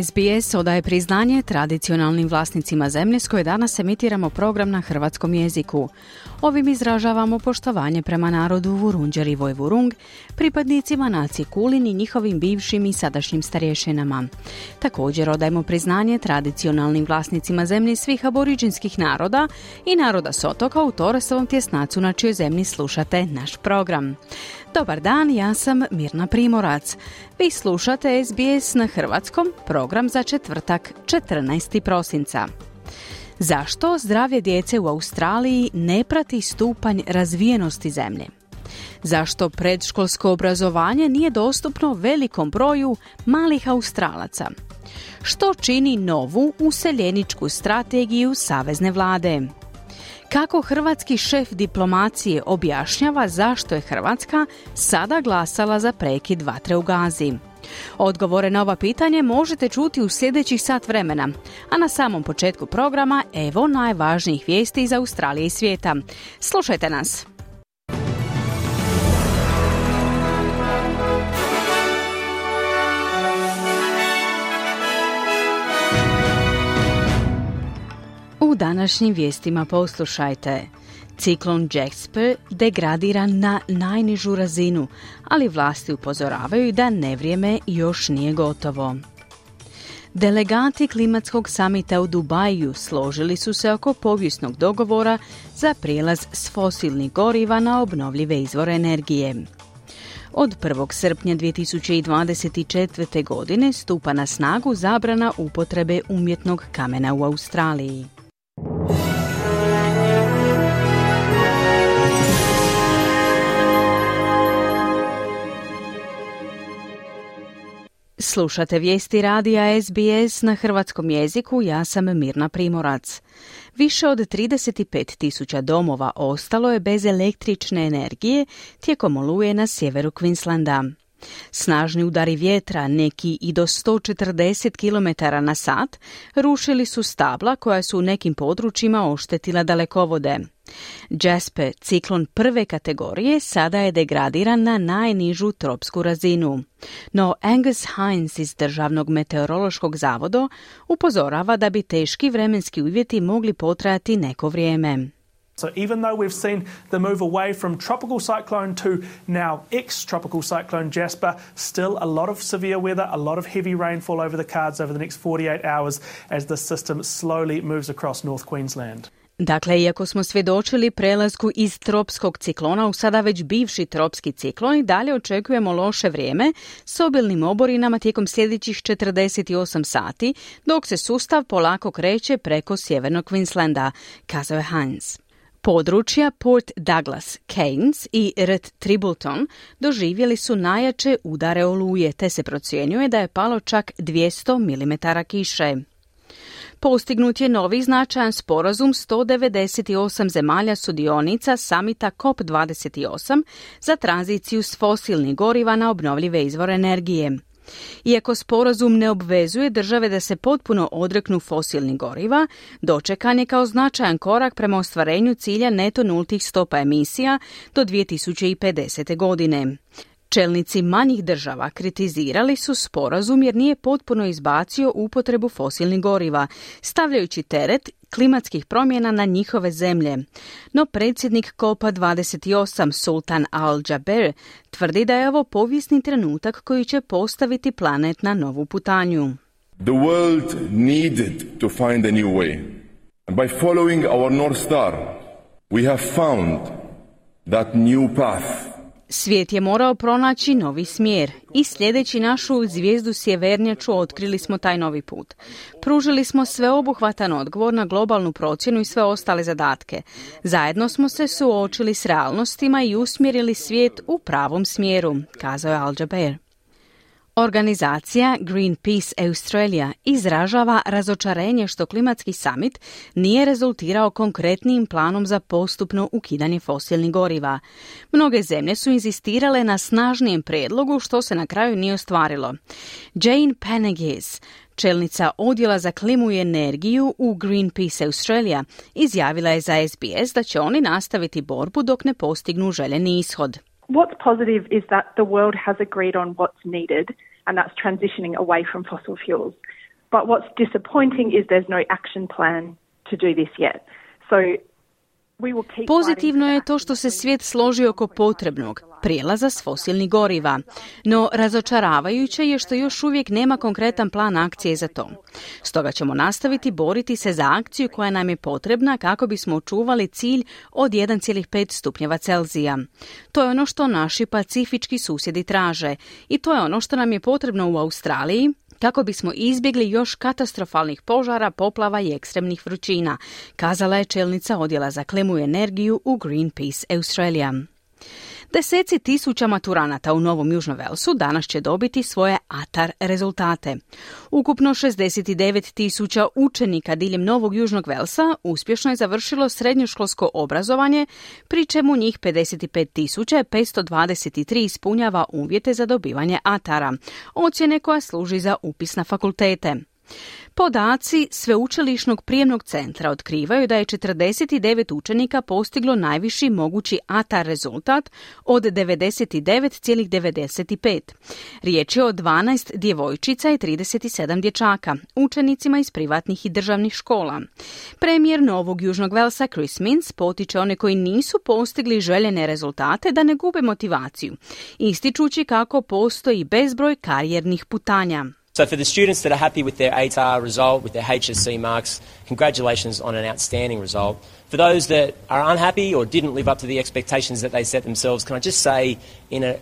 SBS odaje priznanje tradicionalnim vlasnicima zemlje s koje danas emitiramo program na hrvatskom jeziku. Ovim izražavamo poštovanje prema narodu Vurunđer i Vojvurung, pripadnicima nacije Kulin i njihovim bivšim i sadašnjim starješinama. Također odajemo priznanje tradicionalnim vlasnicima zemlje svih aboriđinskih naroda i naroda s otoka u Toresovom tjesnacu na čijoj zemlji slušate naš program. Dobar dan, ja sam Mirna Primorac. Vi slušate SBS na hrvatskom, program za četvrtak 14. prosinca. Zašto zdravlje djece u Australiji ne prati stupanj razvijenosti zemlje? Zašto predškolsko obrazovanje nije dostupno velikom broju malih Australaca? Što čini novu useljeničku strategiju Savezne vlade? Kako hrvatski šef diplomacije objašnjava zašto je Hrvatska sada glasala za prekid vatre u Gazi? Odgovore na ova pitanje možete čuti u sljedećih sat vremena, a na samom početku programa evo najvažnijih vijesti iz Australije i svijeta. Slušajte nas! Današnjim vijestima poslušajte. Ciklon Jasper degradira na najnižu razinu, ali vlasti upozoravaju da nevrijeme još nije gotovo. Delegati klimatskog samita u Dubaju složili su se oko povijesnog dogovora za prijelaz s fosilnih goriva na obnovljive izvore energije. Od 1. srpnja 2024. godine stupa na snagu zabrana upotrebe umjetnog kamena u Australiji. Slušate vijesti radija SBS na hrvatskom jeziku, ja sam Mirna Primorac. Više od 35 tisuća domova ostalo je bez električne energije tijekom oluje na sjeveru Queenslanda. Snažni udari vjetra, neki i do 140 km na sat, rušili su stabla koja su u nekim područjima oštetila dalekovode. Jasper, ciklon prve kategorije, sada je degradiran na najnižu tropsku razinu. No Angus Hines iz Državnog meteorološkog zavoda upozorava da bi teški vremenski uvjeti mogli potrajati neko vrijeme. So even though we've seen the move away from tropical cyclone to now ex-tropical cyclone Jasper, still a lot of severe weather, a lot of heavy rainfall over the cards over the next 48 hours as the system slowly moves across North Queensland. Dakle, iako smo svjedočili prelasku iz tropskog ciklona u sada već bivši tropski ciklon i dalje očekujemo loše vrijeme s obilnim oborinama tijekom sljedećih 48 sati, dok se sustav polako kreće preko sjevernog Queenslanda, kazao je Hans. Područja Port Douglas, Keynes i Red Tribleton doživjeli su najjače udare oluje, te se procjenjuje da je palo čak 200 mm kiše. Postignut je novi značajan sporazum 198 zemalja sudionica samita COP28 za tranziciju s fosilnih goriva na obnovljive izvore energije. Iako sporazum ne obvezuje države da se potpuno odreknu fosilnih goriva, dočekan je kao značajan korak prema ostvarenju cilja neto nultih stopa emisija do 2050. godine. Čelnici manjih država kritizirali su sporazum jer nije potpuno izbacio upotrebu fosilnih goriva, stavljajući teret klimatskih promjena na njihove zemlje. No predsjednik Kopa 28 Sultan Al-Jaber tvrdi da je ovo povijesni trenutak koji će postaviti planet na novu putanju. The world needed to find a new way. And by following our North Star, we have found that new path Svijet je morao pronaći novi smjer i sljedeći našu zvijezdu sjevernjaču otkrili smo taj novi put. Pružili smo sveobuhvatan odgovor na globalnu procjenu i sve ostale zadatke. Zajedno smo se suočili s realnostima i usmjerili svijet u pravom smjeru, kazao je Al Jaber. Organizacija Greenpeace Australia izražava razočarenje što klimatski summit nije rezultirao konkretnim planom za postupno ukidanje fosilnih goriva. Mnoge zemlje su inzistirale na snažnijem predlogu što se na kraju nije ostvarilo. Jane Panagis, čelnica odjela za klimu i energiju u Greenpeace Australia, izjavila je za SBS da će oni nastaviti borbu dok ne postignu željeni ishod. What's positive is that the world has agreed on what's needed, and that's transitioning away from fossil fuels. But what's disappointing is there's no action plan to do this yet. So Pozitivno je to što se svijet složi oko potrebnog prijelaza s fosilnih goriva, no razočaravajuće je što još uvijek nema konkretan plan akcije za to. Stoga ćemo nastaviti boriti se za akciju koja nam je potrebna kako bismo očuvali cilj od 1,5 stupnjeva Celzija. To je ono što naši pacifički susjedi traže i to je ono što nam je potrebno u Australiji, kako bismo izbjegli još katastrofalnih požara, poplava i ekstremnih vrućina, kazala je čelnica odjela za klemu i energiju u Greenpeace Australia. Deseci tisuća maturanata u Novom Južnom Velsu danas će dobiti svoje ATAR rezultate. Ukupno 69 tisuća učenika diljem Novog Južnog Velsa uspješno je završilo srednjoškolsko obrazovanje, pri čemu njih 55 tisuća 523 ispunjava uvjete za dobivanje ATARA, ocjene koja služi za upis na fakultete. Podaci Sveučilišnog prijemnog centra otkrivaju da je 49 učenika postiglo najviši mogući ATAR rezultat od 99,95. Riječ je o 12 djevojčica i 37 dječaka, učenicima iz privatnih i državnih škola. Premijer Novog Južnog Velsa Chris Mintz potiče one koji nisu postigli željene rezultate da ne gube motivaciju, ističući kako postoji bezbroj karijernih putanja. So for the students that are happy with their ATAR result, with their HSC marks, congratulations on an outstanding result. For those that are unhappy or didn't live up to the expectations that they set themselves, can I just say in an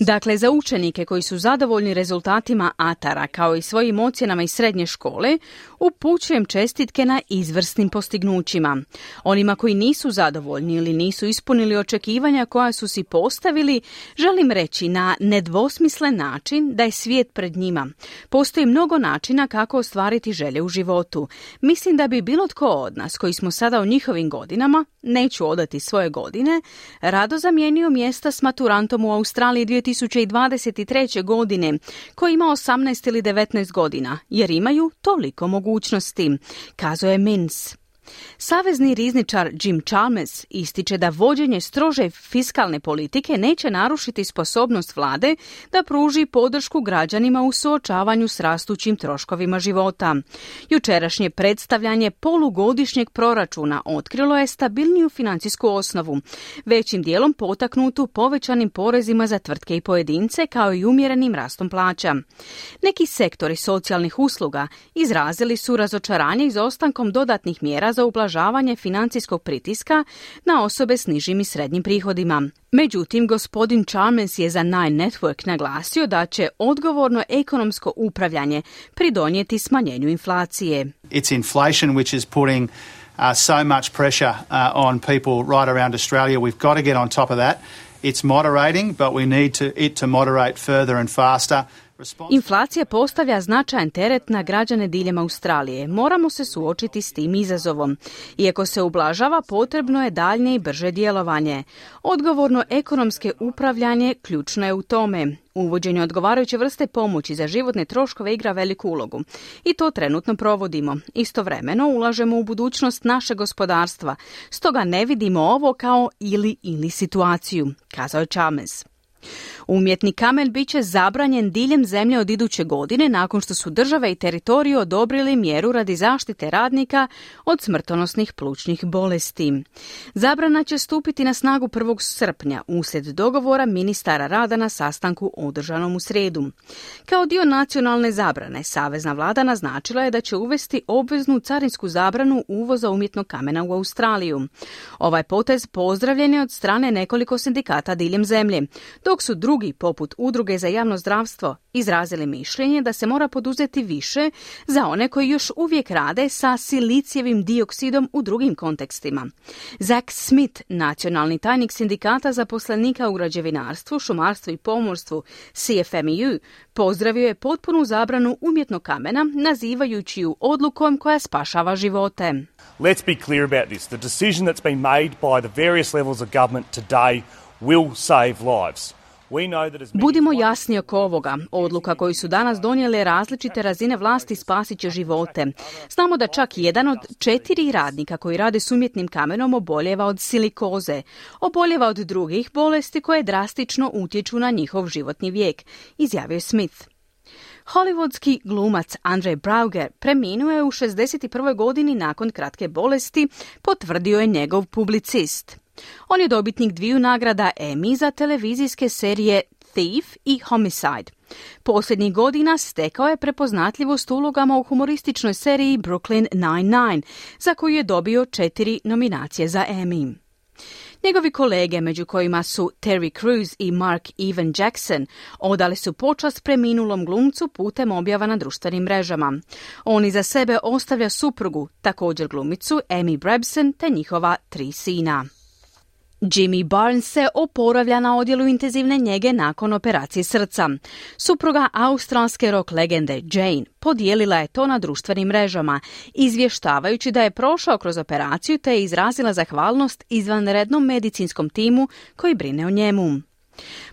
Dakle, za učenike koji su zadovoljni rezultatima Atara kao i svojim ocjenama iz srednje škole, upućujem čestitke na izvrsnim postignućima. Onima koji nisu zadovoljni ili nisu ispunili očekivanja koja su si postavili, želim reći na nedvosmislen način da je svijet pred njima. Postoji mnogo načina kako ostvariti želje u životu. Mislim da bi bilo tko od nas koji smo sada u njihovim godinama, neću odati svoje godine, rado zamijenio mjesta s maturantom u Australiji 2023. godine, koji ima 18 ili 19 godina, jer imaju toliko mogućnosti, kazuje Mins. Savezni rizničar Jim Chalmers ističe da vođenje strože fiskalne politike neće narušiti sposobnost vlade da pruži podršku građanima u suočavanju s rastućim troškovima života. Jučerašnje predstavljanje polugodišnjeg proračuna otkrilo je stabilniju financijsku osnovu, većim dijelom potaknutu povećanim porezima za tvrtke i pojedince kao i umjerenim rastom plaća. Neki sektori socijalnih usluga izrazili su razočaranje izostankom dodatnih mjera za ublažavanje financijskog pritiska na osobe s nižim i srednjim prihodima. Međutim, gospodin Chalmers je za Nine Network naglasio da će odgovorno ekonomsko upravljanje pridonijeti smanjenju inflacije. It's inflation which is putting uh, so much pressure uh, on people right around Australia. We've got to get on top of that. It's moderating, but we need to, it to moderate further and faster. Inflacija postavlja značajan teret na građane diljem Australije. Moramo se suočiti s tim izazovom. Iako se ublažava, potrebno je daljnje i brže djelovanje. Odgovorno ekonomske upravljanje ključno je u tome. Uvođenje odgovarajuće vrste pomoći za životne troškove igra veliku ulogu. I to trenutno provodimo. Istovremeno ulažemo u budućnost naše gospodarstva. Stoga ne vidimo ovo kao ili ili situaciju, kazao je Chalmers. Umjetni kamen bit će zabranjen diljem zemlje od iduće godine nakon što su države i teritoriju odobrili mjeru radi zaštite radnika od smrtonosnih plućnih bolesti. Zabrana će stupiti na snagu 1. srpnja uslijed dogovora ministara rada na sastanku održanom u sredu. Kao dio nacionalne zabrane, Savezna vlada naznačila je da će uvesti obveznu carinsku zabranu uvoza umjetnog kamena u Australiju. Ovaj potez pozdravljen je od strane nekoliko sindikata diljem zemlje, dok su drugi, poput Udruge za javno zdravstvo, izrazili mišljenje da se mora poduzeti više za one koji još uvijek rade sa silicijevim dioksidom u drugim kontekstima. Zach Smith, nacionalni tajnik sindikata zaposlenika u građevinarstvu, šumarstvu i pomorstvu CFMEU, pozdravio je potpunu zabranu umjetnog kamena, nazivajući ju odlukom koja spašava živote. Let's be clear about this. The decision that's been made by the various levels of government today will save lives. Budimo jasni oko ovoga. Odluka koju su danas donijele različite razine vlasti spasit će živote. Znamo da čak jedan od četiri radnika koji rade s umjetnim kamenom oboljeva od silikoze. Oboljeva od drugih bolesti koje drastično utječu na njihov životni vijek, izjavio Smith. Hollywoodski glumac Andrej Brauger preminuo je u 61. godini nakon kratke bolesti, potvrdio je njegov publicist. On je dobitnik dviju nagrada Emmy za televizijske serije Thief i Homicide. Posljednjih godina stekao je prepoznatljivost ulogama u humorističnoj seriji Brooklyn Nine-Nine, za koju je dobio četiri nominacije za Emmy. Njegovi kolege, među kojima su Terry Crews i Mark Evan Jackson, odali su počast preminulom glumcu putem objava na društvenim mrežama. On za sebe ostavlja suprugu, također glumicu Amy Brabson te njihova tri sina. Jimmy Barnes se oporavlja na odjelu intenzivne njege nakon operacije srca. Supruga australske rock legende Jane podijelila je to na društvenim mrežama, izvještavajući da je prošao kroz operaciju te je izrazila zahvalnost izvanrednom medicinskom timu koji brine o njemu.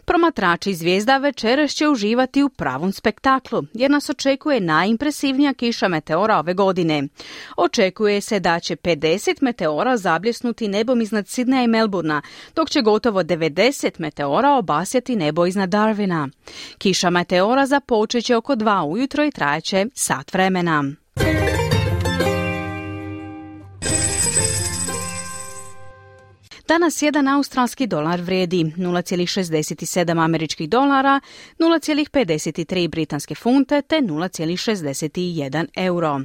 Promatrači zvijezda večeras će uživati u pravom spektaklu, jer nas očekuje najimpresivnija kiša meteora ove godine. Očekuje se da će 50 meteora zabljesnuti nebom iznad Sidneja i Melburna, dok će gotovo 90 meteora obasjati nebo iznad Darwina. Kiša meteora započet će oko 2 ujutro i trajeće sat vremena. Danas jedan australski dolar vrijedi 0,67 američkih dolara, 0,53 britanske funte te 0,61 euro.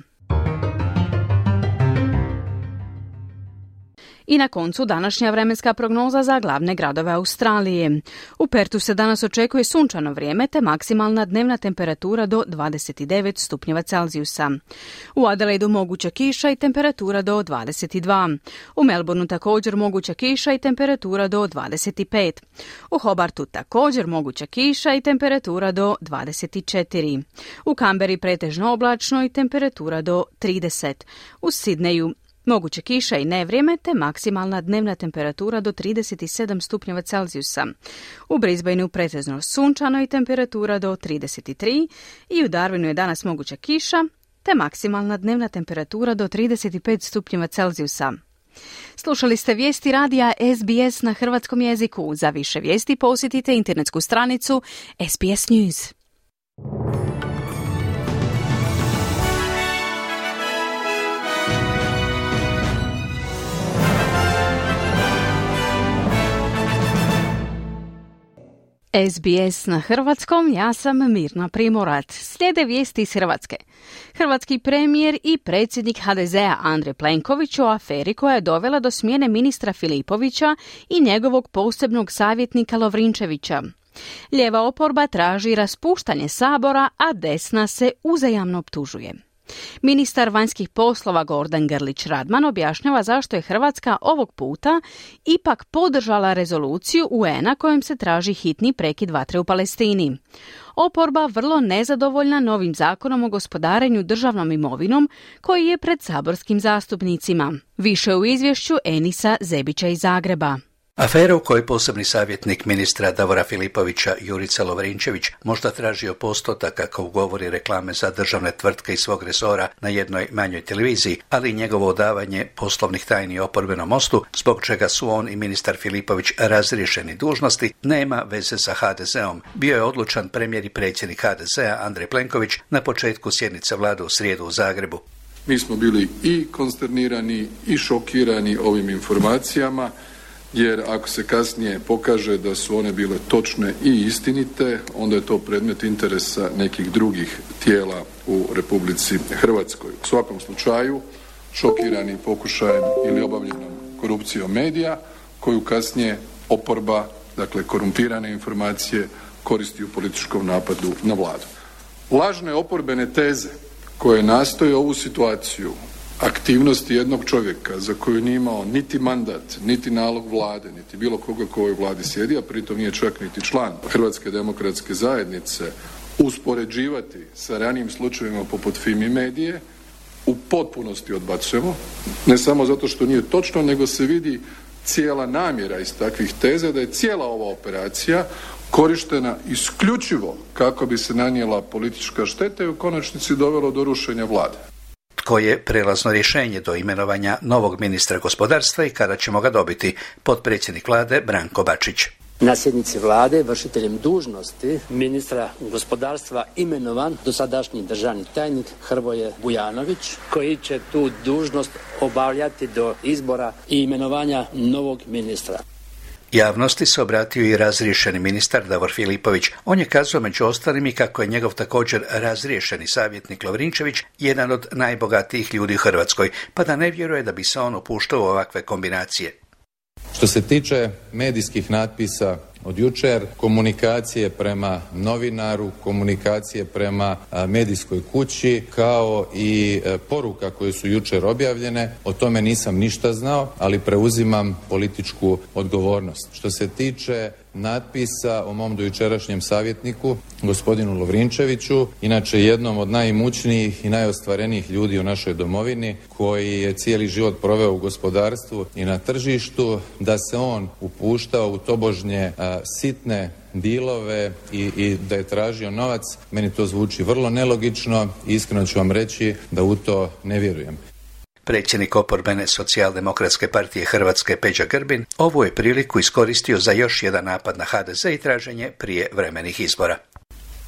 I na koncu današnja vremenska prognoza za glavne gradove Australije. U Pertu se danas očekuje sunčano vrijeme te maksimalna dnevna temperatura do 29 stupnjeva Celzijusa. U Adelaidu moguća kiša i temperatura do 22. U Melbourneu također moguća kiša i temperatura do 25. U Hobartu također moguća kiša i temperatura do 24. U Kamberi pretežno oblačno i temperatura do 30. U Sidneju Moguće kiša i nevrijeme te maksimalna dnevna temperatura do 37 stupnjeva Celzijusa. U Brisbaneu pretežno sunčano i temperatura do 33 i u Darwinu je danas moguća kiša te maksimalna dnevna temperatura do 35 stupnjeva Celzijusa. Slušali ste vijesti radija SBS na hrvatskom jeziku. Za više vijesti posjetite internetsku stranicu SBS News. SBS na hrvatskom, ja sam Mirna Primorat. Slijede vijesti iz Hrvatske. Hrvatski premijer i predsjednik HDZ-a Andrej Plenković o aferi koja je dovela do smjene ministra Filipovića i njegovog posebnog savjetnika Lovrinčevića. Lijeva oporba traži raspuštanje sabora, a desna se uzajamno optužuje. Ministar vanjskih poslova Gordan Grlić Radman objašnjava zašto je Hrvatska ovog puta ipak podržala rezoluciju UN-a kojom se traži hitni prekid vatre u Palestini. Oporba vrlo nezadovoljna novim zakonom o gospodarenju državnom imovinom koji je pred saborskim zastupnicima. Više u izvješću Enisa Zebića iz Zagreba. Afera u kojoj posebni savjetnik ministra Davora Filipovića Jurica Lovrinčević možda tražio postotak kako ugovori reklame za državne tvrtke iz svog resora na jednoj manjoj televiziji, ali i njegovo odavanje poslovnih tajni oporbenom mostu, zbog čega su on i ministar Filipović razriješeni dužnosti, nema veze sa HDZ-om. Bio je odlučan premijer i predsjednik HDZ-a Andrej Plenković na početku sjednice vlade u srijedu u Zagrebu. Mi smo bili i konsternirani i šokirani ovim informacijama jer ako se kasnije pokaže da su one bile točne i istinite, onda je to predmet interesa nekih drugih tijela u Republici Hrvatskoj. U svakom slučaju, šokirani pokušajem ili obavljenom korupcijom medija, koju kasnije oporba, dakle korumpirane informacije, koristi u političkom napadu na vladu. Lažne oporbene teze koje nastoje ovu situaciju aktivnosti jednog čovjeka za koju nije imao niti mandat, niti nalog vlade, niti bilo koga ko ovoj vladi sjedi, a pritom nije čak niti član Hrvatske demokratske zajednice, uspoređivati sa ranijim slučajevima poput Fimi medije, u potpunosti odbacujemo, ne samo zato što nije točno, nego se vidi cijela namjera iz takvih teza da je cijela ova operacija korištena isključivo kako bi se nanijela politička šteta i u konačnici dovelo do rušenja vlade tko je prelazno rješenje do imenovanja novog ministra gospodarstva i kada ćemo ga dobiti, potpredsjednik vlade Branko Bačić. Na sjednici vlade vršiteljem dužnosti ministra gospodarstva imenovan dosadašnji državni tajnik Hrvoje Bujanović koji će tu dužnost obavljati do izbora i imenovanja novog ministra. Javnosti se obratio i razriješeni ministar Davor Filipović. On je kazao među ostalim i kako je njegov također razriješeni savjetnik Lovrinčević jedan od najbogatijih ljudi u Hrvatskoj, pa da ne vjeruje da bi se on upuštao u ovakve kombinacije. Što se tiče medijskih natpisa od jučer, komunikacije prema novinaru, komunikacije prema medijskoj kući, kao i e, poruka koje su jučer objavljene. O tome nisam ništa znao, ali preuzimam političku odgovornost. Što se tiče natpisa o mom dojučerašnjem savjetniku, gospodinu Lovrinčeviću, inače jednom od najimućnijih i najostvarenijih ljudi u našoj domovini, koji je cijeli život proveo u gospodarstvu i na tržištu, da se on upuštao u tobožnje sitne dilove i, i da je tražio novac, meni to zvuči vrlo nelogično i iskreno ću vam reći da u to ne vjerujem. Predsjednik oporbene socijaldemokratske partije Hrvatske Peđa Grbin ovu je priliku iskoristio za još jedan napad na HDZ i traženje prije vremenih izbora.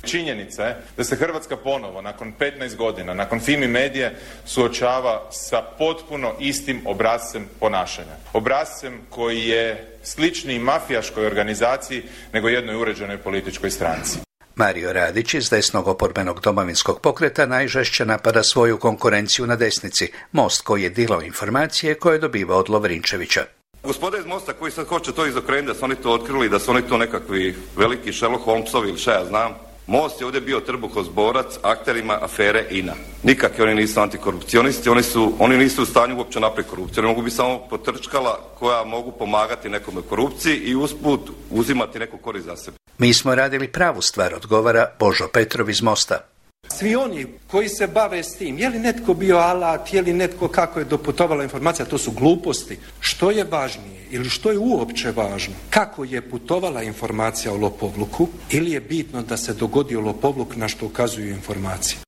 Činjenica je da se Hrvatska ponovo nakon 15 godina, nakon Fimi medije suočava sa potpuno istim obrazcem ponašanja. Obrazcem koji je sličniji mafijaškoj organizaciji nego jednoj uređenoj političkoj stranci. Mario Radić iz desnog oporbenog domovinskog pokreta najžešće napada svoju konkurenciju na desnici, most koji je dilao informacije koje dobiva od Lovrinčevića. Gospoda iz Mosta koji sad hoće to izokrenuti da su oni to otkrili, da su oni to nekakvi veliki Sherlock Holmesovi ili šta ja znam, Most je ovdje bio trbuhozborac akterima afere INA. Nikakvi oni nisu antikorupcionisti, oni, su, oni nisu u stanju uopće napraviti korupciju. Oni mogu biti samo potrčkala koja mogu pomagati nekome korupciji i usput uzimati neku korist za sebe. Mi smo radili pravu stvar, odgovara Božo Petrov iz Mosta. Svi oni koji se bave s tim, je li netko bio alat, je li netko kako je doputovala informacija, to su gluposti. Što je važnije ili što je uopće važno? Kako je putovala informacija o lopovluku ili je bitno da se dogodio lopovluk na što ukazuju informacije?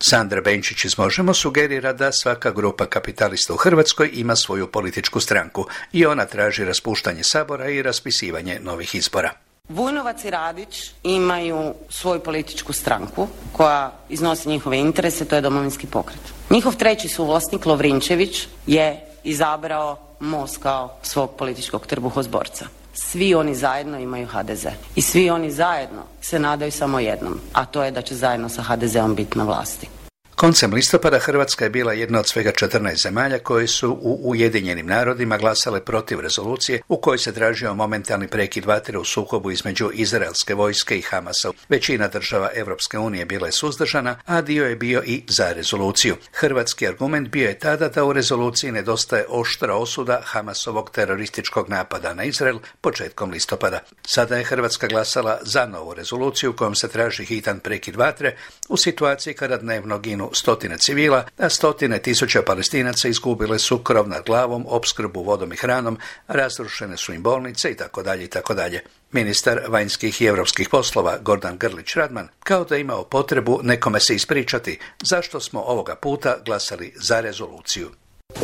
Sandra Benčić iz Možemo sugerira da svaka grupa kapitalista u Hrvatskoj ima svoju političku stranku i ona traži raspuštanje sabora i raspisivanje novih izbora. Vujnovac i Radić imaju svoju političku stranku koja iznosi njihove interese, to je domovinski pokret. Njihov treći suvlasnik Lovrinčević je izabrao Most kao svog političkog trbuhozborca. Svi oni zajedno imaju HDZ. I svi oni zajedno se nadaju samo jednom, a to je da će zajedno sa HDZ-om biti na vlasti. Koncem listopada Hrvatska je bila jedna od svega 14 zemalja koje su u Ujedinjenim narodima glasale protiv rezolucije u kojoj se tražio momentalni prekid vatre u sukobu između izraelske vojske i Hamasa. Većina država Europske unije bila je suzdržana, a dio je bio i za rezoluciju. Hrvatski argument bio je tada da u rezoluciji nedostaje oštra osuda Hamasovog terorističkog napada na Izrael početkom listopada. Sada je Hrvatska glasala za novu rezoluciju kojom se traži hitan prekid vatre u situaciji kada dnevno ginu poginu stotine civila, a stotine tisuća palestinaca izgubile su krov nad glavom, opskrbu vodom i hranom, razrušene su im bolnice i tako dalje i tako dalje. Ministar vanjskih i europskih poslova Gordan Grlić Radman kao da je imao potrebu nekome se ispričati zašto smo ovoga puta glasali za rezoluciju.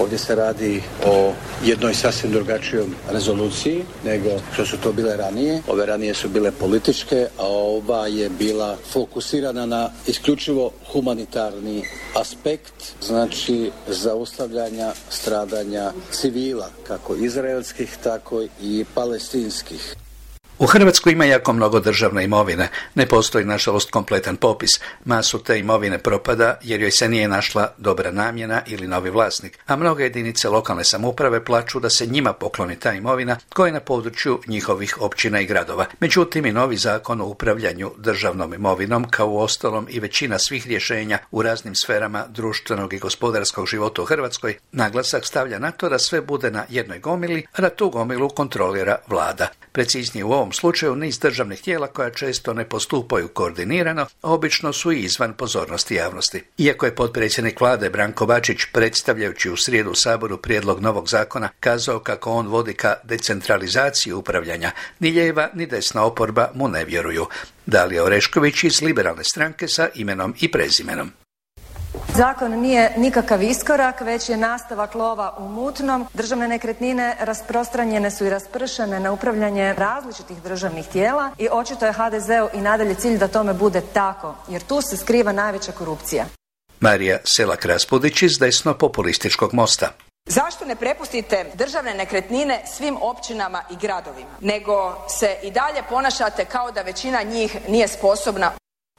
Ovdje se radi o jednoj sasvim drugačijom rezoluciji nego što su to bile ranije. Ove ranije su bile političke, a ova je bila fokusirana na isključivo humanitarni aspekt, znači zaustavljanja stradanja civila, kako izraelskih, tako i palestinskih. U Hrvatskoj ima jako mnogo državne imovine. Ne postoji, nažalost, kompletan popis. Masu te imovine propada jer joj se nije našla dobra namjena ili novi vlasnik, a mnoge jedinice lokalne samouprave plaću da se njima pokloni ta imovina koja je na području njihovih općina i gradova. Međutim, i novi zakon o upravljanju državnom imovinom, kao u ostalom i većina svih rješenja u raznim sferama društvenog i gospodarskog života u Hrvatskoj, naglasak stavlja na to da sve bude na jednoj gomili, a da tu gomilu kontrolira vlada. Preciznije u ovom slučaju niz državnih tijela koja često ne postupaju koordinirano, obično su i izvan pozornosti javnosti. Iako je potpredsjednik vlade Branko Bačić predstavljajući u srijedu Saboru prijedlog novog zakona kazao kako on vodi ka decentralizaciji upravljanja, ni lijeva ni desna oporba mu ne vjeruju. Dalija Orešković iz liberalne stranke sa imenom i prezimenom. Zakon nije nikakav iskorak, već je nastavak lova u mutnom. Državne nekretnine rasprostranjene su i raspršene na upravljanje različitih državnih tijela i očito je HDZ-u i nadalje cilj da tome bude tako, jer tu se skriva najveća korupcija. Marija Selak Raspudić iz desno populističkog mosta. Zašto ne prepustite državne nekretnine svim općinama i gradovima, nego se i dalje ponašate kao da većina njih nije sposobna?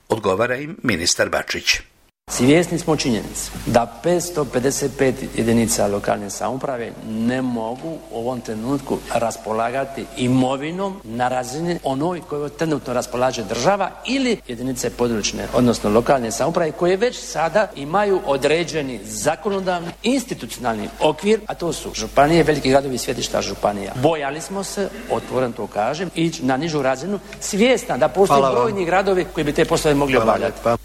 Odgovara im ministar Bačić. Svjesni smo činjenice da 555 jedinica lokalne samouprave ne mogu u ovom trenutku raspolagati imovinom na razini onoj koju trenutno raspolaže država ili jedinice područne, odnosno lokalne samouprave koje već sada imaju određeni zakonodavni institucionalni okvir, a to su županije, veliki gradovi i svjetišta županija. Bojali smo se, otvoren to kažem, ići na nižu razinu, svjesna da postoje brojni gradovi koji bi te poslove mogli obavljati.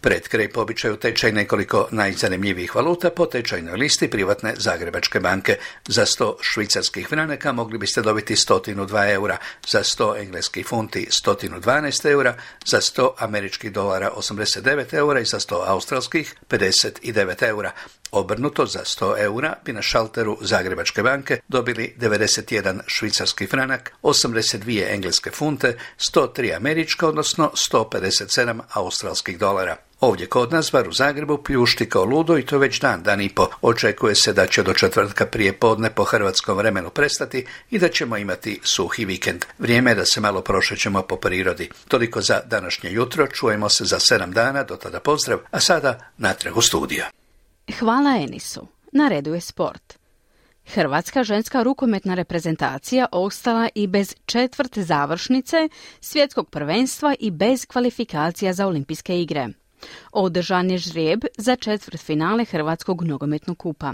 Pred kraj po običaju tečaj nekoliko najzanimljivijih valuta po tečajnoj listi privatne Zagrebačke banke. Za 100 švicarskih franaka mogli biste dobiti 102 eura, za 100 engleskih funti 112 eura, za 100 američkih dolara 89 eura i za 100 australskih 59 eura. Obrnuto za 100 eura bi na šalteru Zagrebačke banke dobili 91 švicarski franak, 82 engleske funte, 103 američka, odnosno 157 australskih dolara. Ovdje kod nas, bar u Zagrebu, pljušti kao ludo i to već dan, dan i po. Očekuje se da će do četvrtka prije podne po hrvatskom vremenu prestati i da ćemo imati suhi vikend. Vrijeme je da se malo prošećemo po prirodi. Toliko za današnje jutro, čujemo se za sedam dana, do tada pozdrav, a sada natrag u studija. Hvala Enisu. Na redu je sport. Hrvatska ženska rukometna reprezentacija ostala i bez četvrt završnice svjetskog prvenstva i bez kvalifikacija za olimpijske igre. Održan je žrijeb za četvrt finale Hrvatskog nogometnog kupa.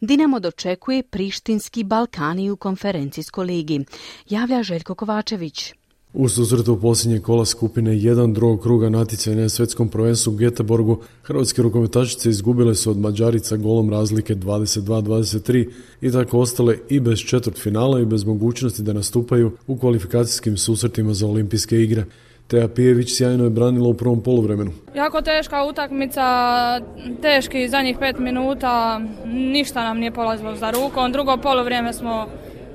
Dinamo dočekuje Prištinski Balkani u konferencijskoj ligi. Javlja Željko Kovačević. U susretu posljednje kola skupine 1 drugog kruga natjecanja na svjetskom prvenstvu u Göteborgu hrvatske rukometašice izgubile su od Mađarica golom razlike 22-23 i tako ostale i bez četvrt finala i bez mogućnosti da nastupaju u kvalifikacijskim susretima za olimpijske igre. Teja Pijević sjajno je branila u prvom poluvremenu. Jako teška utakmica, teški zadnjih pet minuta, ništa nam nije polazilo za rukom. Drugo poluvrijeme smo,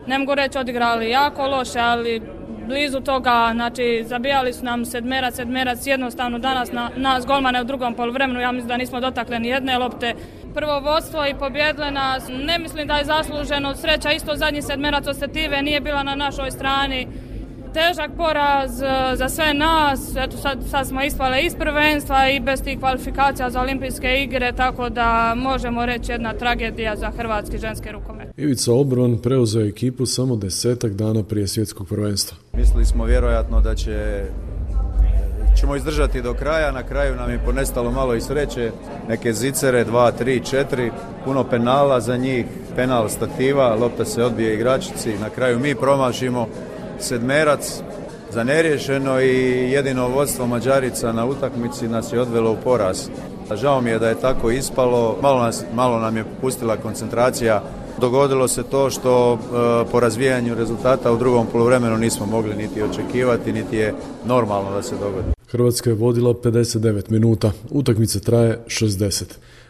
ne mogu reći, odigrali jako loše, ali blizu toga, znači zabijali su nam sedmerac, sedmerac, jednostavno danas na, nas golmane u drugom poluvremenu, ja mislim da nismo dotakli ni jedne lopte. Prvo vodstvo i pobjedle nas, ne mislim da je zasluženo, sreća isto zadnji sedmerac od Stetive nije bila na našoj strani, težak poraz e, za sve nas. Eto sad, sad smo ispale iz prvenstva i bez tih kvalifikacija za olimpijske igre, tako da možemo reći jedna tragedija za hrvatski ženski rukomet. Ivica Obron preuzeo ekipu samo desetak dana prije svjetskog prvenstva. Mislili smo vjerojatno da će ćemo izdržati do kraja, na kraju nam je ponestalo malo i sreće, neke zicere, dva, tri, četiri, puno penala za njih, penal stativa, lopta se odbije igračici, na kraju mi promašimo, sedmerac za neriješeno i jedino vodstvo Mađarica na utakmici nas je odvelo u poraz. Žao mi je da je tako ispalo, malo, nas, malo nam je popustila koncentracija dogodilo se to što e, po razvijanju rezultata u drugom poluvremenu nismo mogli niti očekivati, niti je normalno da se dogodi. Hrvatska je vodila 59 minuta, utakmica traje 60.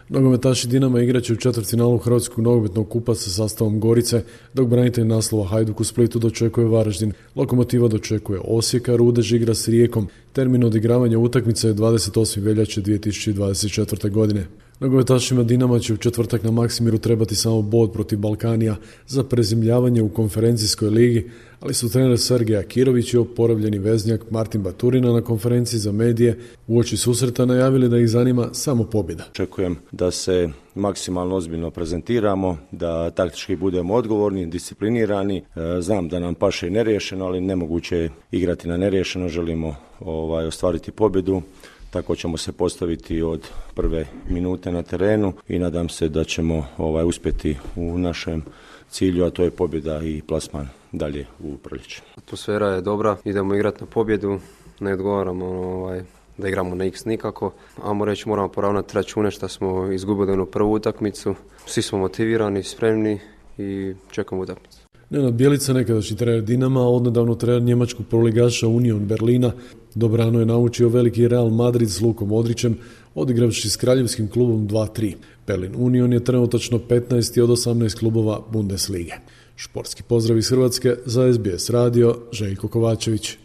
Nogometaši Dinama igraće u četvrtfinalu Hrvatskog nogometnog kupa sa sastavom Gorice, dok branitelj naslova Hajduk u Splitu dočekuje Varaždin. Lokomotiva dočekuje Osijeka, Rudež igra s Rijekom. Termin odigravanja utakmice je 28. veljače 2024. godine. Nogometašima Dinama će u četvrtak na Maksimiru trebati samo bod protiv Balkanija za prezimljavanje u konferencijskoj ligi, ali su trener Sergej Akirović i oporavljeni veznjak Martin Baturina na konferenciji za medije u oči susreta najavili da ih zanima samo pobjeda. Očekujem da se maksimalno ozbiljno prezentiramo, da taktički budemo odgovorni, disciplinirani. E, znam da nam paše i neriješeno, ali nemoguće je igrati na neriješeno, želimo ovaj, ostvariti pobjedu tako ćemo se postaviti od prve minute na terenu i nadam se da ćemo ovaj uspjeti u našem cilju, a to je pobjeda i plasman dalje u proljeće. Atmosfera je dobra, idemo igrati na pobjedu, ne odgovaramo ovaj, da igramo na x nikako. Amo reći moramo poravnati račune što smo izgubili onu prvu utakmicu. Svi smo motivirani, spremni i čekamo utakmicu. Nenad Bjelica, nekadašnji trener Dinama, odnedavno trener njemačkog proligaša Union Berlina, dobrano je naučio veliki Real Madrid s Lukom Modrićem, odigravši s kraljevskim klubom 2-3. Berlin Union je trenutačno 15. od 18 klubova Bundeslige. Športski pozdrav iz Hrvatske za SBS radio Željko Kovačević.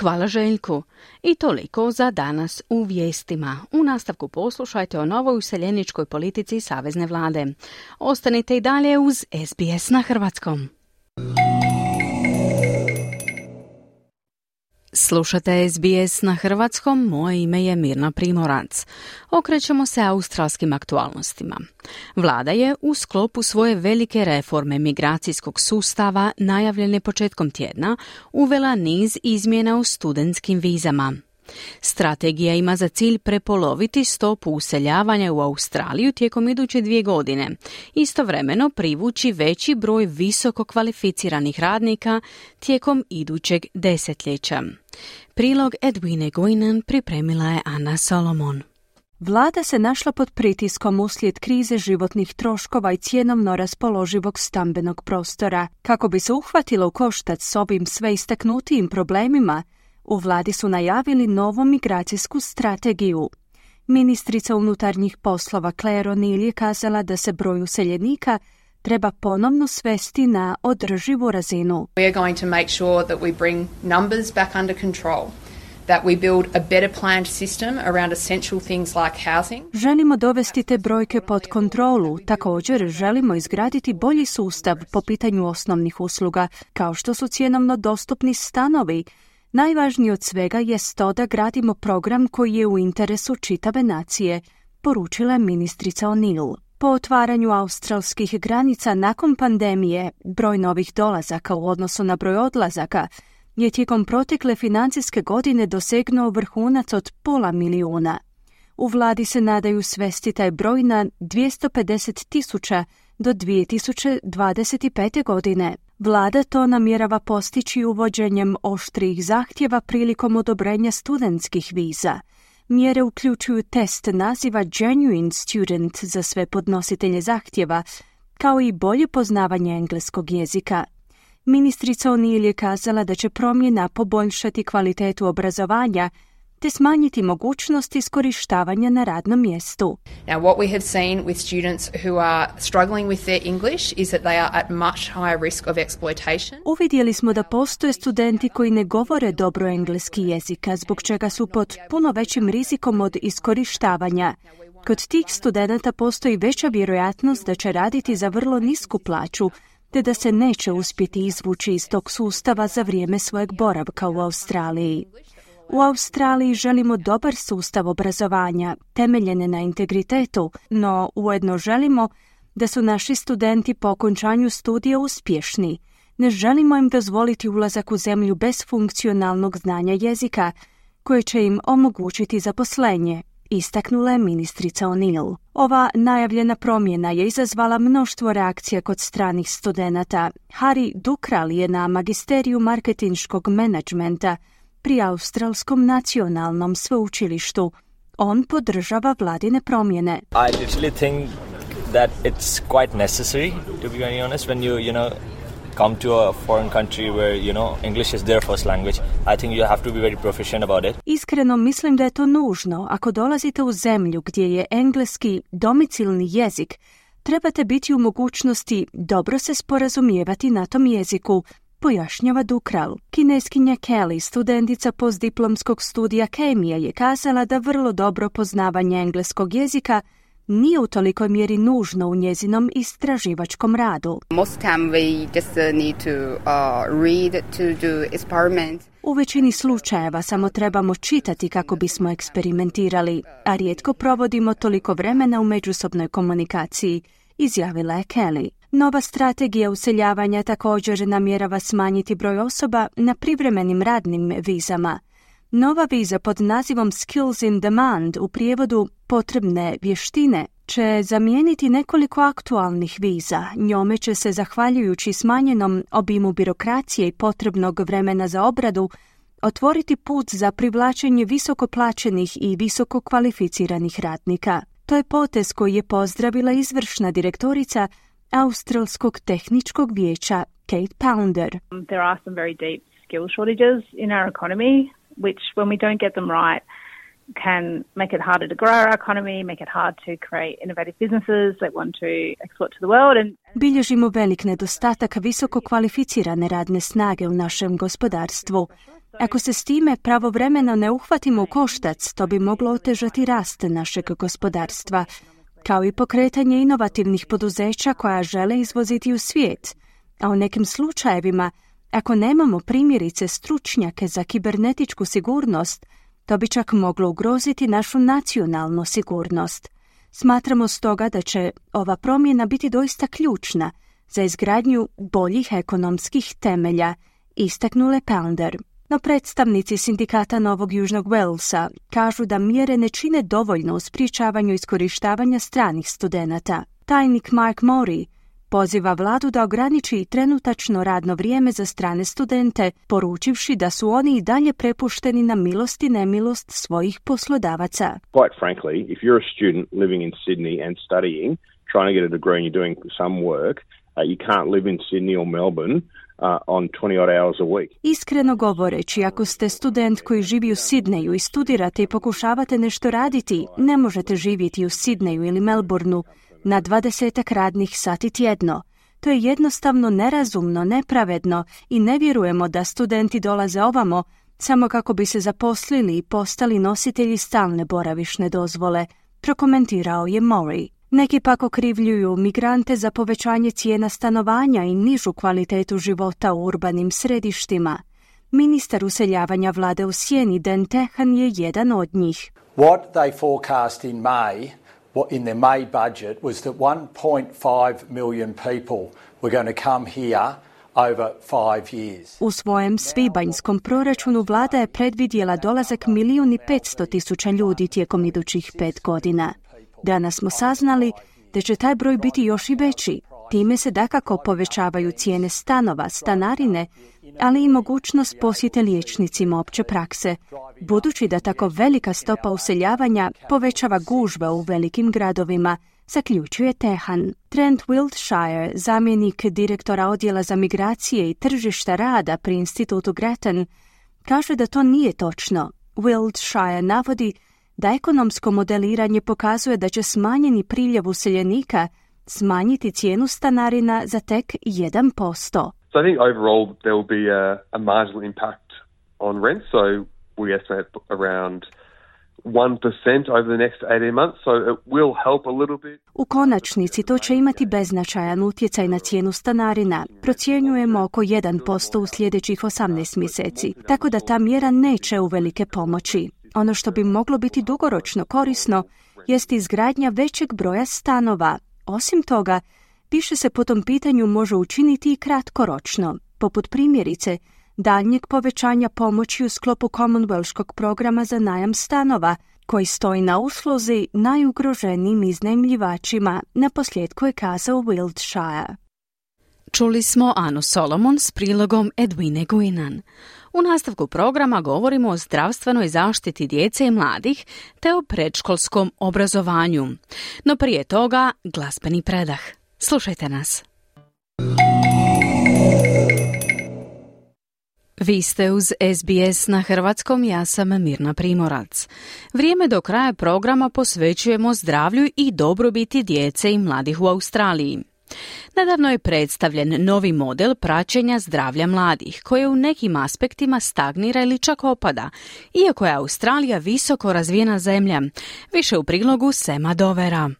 Hvala Željku. I toliko za danas u vijestima. U nastavku poslušajte o novoj useljeničkoj politici Savezne vlade. Ostanite i dalje uz SBS na Hrvatskom. Slušate SBS na hrvatskom, moje ime je Mirna Primorac. Okrećemo se australskim aktualnostima. Vlada je u sklopu svoje velike reforme migracijskog sustava najavljene početkom tjedna uvela niz izmjena u studentskim vizama. Strategija ima za cilj prepoloviti stopu useljavanja u Australiju tijekom iduće dvije godine, istovremeno privući veći broj visoko kvalificiranih radnika tijekom idućeg desetljeća. Prilog Edwine Goinan pripremila je Anna Solomon. Vlada se našla pod pritiskom uslijed krize životnih troškova i cjenovno raspoloživog stambenog prostora. Kako bi se uhvatilo u koštac s ovim sve istaknutijim problemima, u vladi su najavili novu migracijsku strategiju. Ministrica unutarnjih poslova Claire O'Neill je kazala da se broj useljenika treba ponovno svesti na održivu razinu. We are going to make sure that we bring numbers back under control. That we build a better planned system around essential things like housing. Želimo dovesti te brojke pod kontrolu. Također želimo izgraditi bolji sustav po pitanju osnovnih usluga, kao što su cjenovno dostupni stanovi, Najvažnije od svega je to da gradimo program koji je u interesu čitave nacije, poručila ministrica O'Neill. Po otvaranju australskih granica nakon pandemije, broj novih dolazaka u odnosu na broj odlazaka je tijekom protekle financijske godine dosegnuo vrhunac od pola milijuna. U vladi se nadaju svesti taj broj na 250 tisuća do 2025. godine. Vlada to namjerava postići uvođenjem oštrih zahtjeva prilikom odobrenja studentskih viza. Mjere uključuju test naziva Genuine Student za sve podnositelje zahtjeva, kao i bolje poznavanje engleskog jezika. Ministrica O'Neill je kazala da će promjena poboljšati kvalitetu obrazovanja te smanjiti mogućnost iskorištavanja na radnom mjestu. Now what we have seen with students who are struggling with their English is that they are at much higher risk of exploitation. Uvidjeli smo da postoje studenti koji ne govore dobro engleski jezika, zbog čega su pod puno većim rizikom od iskorištavanja. Kod tih studenata postoji veća vjerojatnost da će raditi za vrlo nisku plaću, te da se neće uspjeti izvući iz tog sustava za vrijeme svojeg boravka u Australiji. U Australiji želimo dobar sustav obrazovanja, temeljene na integritetu, no ujedno želimo da su naši studenti po okončanju studija uspješni. Ne želimo im dozvoliti ulazak u zemlju bez funkcionalnog znanja jezika, koje će im omogućiti zaposlenje, istaknula je ministrica O'Neill. Ova najavljena promjena je izazvala mnoštvo reakcija kod stranih studenata. Harry Dukral je na magisteriju marketinškog menadžmenta pri Australskom nacionalnom sveučilištu. On podržava vladine promjene. I literally think that it's quite necessary, to be very honest, when you, you know, come to a foreign country where, you know, English is their first language. I think you have to be very proficient about it. Iskreno mislim da je to nužno. Ako dolazite u zemlju gdje je engleski domicilni jezik, trebate biti u mogućnosti dobro se sporazumijevati na tom jeziku, pojašnjava Dukral. Kineskinja Kelly, studentica postdiplomskog studija kemije, je kazala da vrlo dobro poznavanje engleskog jezika nije u tolikoj mjeri nužno u njezinom istraživačkom radu. Uh, uh. U većini slučajeva samo trebamo čitati kako bismo eksperimentirali, a rijetko provodimo toliko vremena u međusobnoj komunikaciji, izjavila je Kelly. Nova strategija useljavanja također namjerava smanjiti broj osoba na privremenim radnim vizama. Nova viza pod nazivom Skills in Demand u prijevodu potrebne vještine će zamijeniti nekoliko aktualnih viza. Njome će se, zahvaljujući smanjenom obimu birokracije i potrebnog vremena za obradu, otvoriti put za privlačenje visoko plaćenih i visoko kvalificiranih radnika. To je potez koji je pozdravila izvršna direktorica Australskog tehničkog vijeća Kate Pounder. There are some very deep skill shortages in our economy, which when we don't get them right can make it harder to grow our economy, make it hard to create innovative businesses that want to export to the world. And Bilježimo velik nedostatak visoko kvalificirane radne snage u našem gospodarstvu. Ako se s time pravovremeno ne uhvatimo u koštac, to bi moglo otežati rast našeg gospodarstva, kao i pokretanje inovativnih poduzeća koja žele izvoziti u svijet. A u nekim slučajevima, ako nemamo primjerice stručnjake za kibernetičku sigurnost, to bi čak moglo ugroziti našu nacionalnu sigurnost. Smatramo stoga da će ova promjena biti doista ključna za izgradnju boljih ekonomskih temelja, istaknule Pounder. No predstavnici sindikata Novog Južnog Walesa kažu da mjere ne čine dovoljno u spriječavanju iskorištavanja stranih studenata. Tajnik Mark Mori poziva vladu da ograniči trenutačno radno vrijeme za strane studente, poručivši da su oni i dalje prepušteni na milost i nemilost svojih poslodavaca. Quite frankly, if you're a student living in Sydney and studying, trying to get a degree and you're doing some work, uh, you can't live in Sydney or Melbourne Uh, on 20 odd hours a week. Iskreno govoreći, ako ste student koji živi u Sidneju i studirate i pokušavate nešto raditi, ne možete živjeti u Sidneju ili Melbourneu na dvadesetak radnih sati tjedno. To je jednostavno nerazumno, nepravedno i ne vjerujemo da studenti dolaze ovamo samo kako bi se zaposlili i postali nositelji stalne boravišne dozvole, prokomentirao je Mori. Neki pak okrivljuju migrante za povećanje cijena stanovanja i nižu kvalitetu života u urbanim središtima. Ministar useljavanja vlade u Sjeni Den Tehan je jedan od njih. What they forecast in May in their May budget was that 1.5 million people were going to come here over five years. U svojem svibanjskom proračunu vlada je predvidjela dolazak milijun i petsto tisuća ljudi tijekom idućih pet godina. Danas smo saznali da će taj broj biti još i veći. Time se dakako povećavaju cijene stanova, stanarine, ali i mogućnost posjete liječnicima opće prakse, budući da tako velika stopa useljavanja povećava gužve u velikim gradovima, zaključuje Tehan. Trent Wiltshire, zamjenik direktora odjela za migracije i tržišta rada pri institutu Gretton, kaže da to nije točno. Wiltshire navodi da ekonomsko modeliranje pokazuje da će smanjeni priljev useljenika smanjiti cijenu stanarina za tek 1%. So I think overall there will be a, a marginal impact on rent. So we estimate around 1% over the next 18 months, so it will help a little bit. U konačnici to će imati beznačajan utjecaj na cijenu stanarina. Procjenjujemo oko 1% u sljedećih 18 mjeseci, tako da ta mjera neće uvelike pomoći. Ono što bi moglo biti dugoročno korisno jest izgradnja većeg broja stanova. Osim toga, više se po tom pitanju može učiniti i kratkoročno, poput primjerice daljnjeg povećanja pomoći u sklopu Commonwealthskog programa za najam stanova, koji stoji na usluzi najugroženijim iznajmljivačima, na posljedku je kazao Wiltshire. Čuli smo Anu Solomon s prilogom Edwine Guinan. U nastavku programa govorimo o zdravstvenoj zaštiti djece i mladih te o predškolskom obrazovanju. No prije toga glazbeni predah. Slušajte nas. Vi ste uz SBS na Hrvatskom, ja sam Mirna Primorac. Vrijeme do kraja programa posvećujemo zdravlju i dobrobiti djece i mladih u Australiji. Nedavno je predstavljen novi model praćenja zdravlja mladih, koje u nekim aspektima stagnira ili čak opada, iako je Australija visoko razvijena zemlja. Više u prilogu Sema Dovera.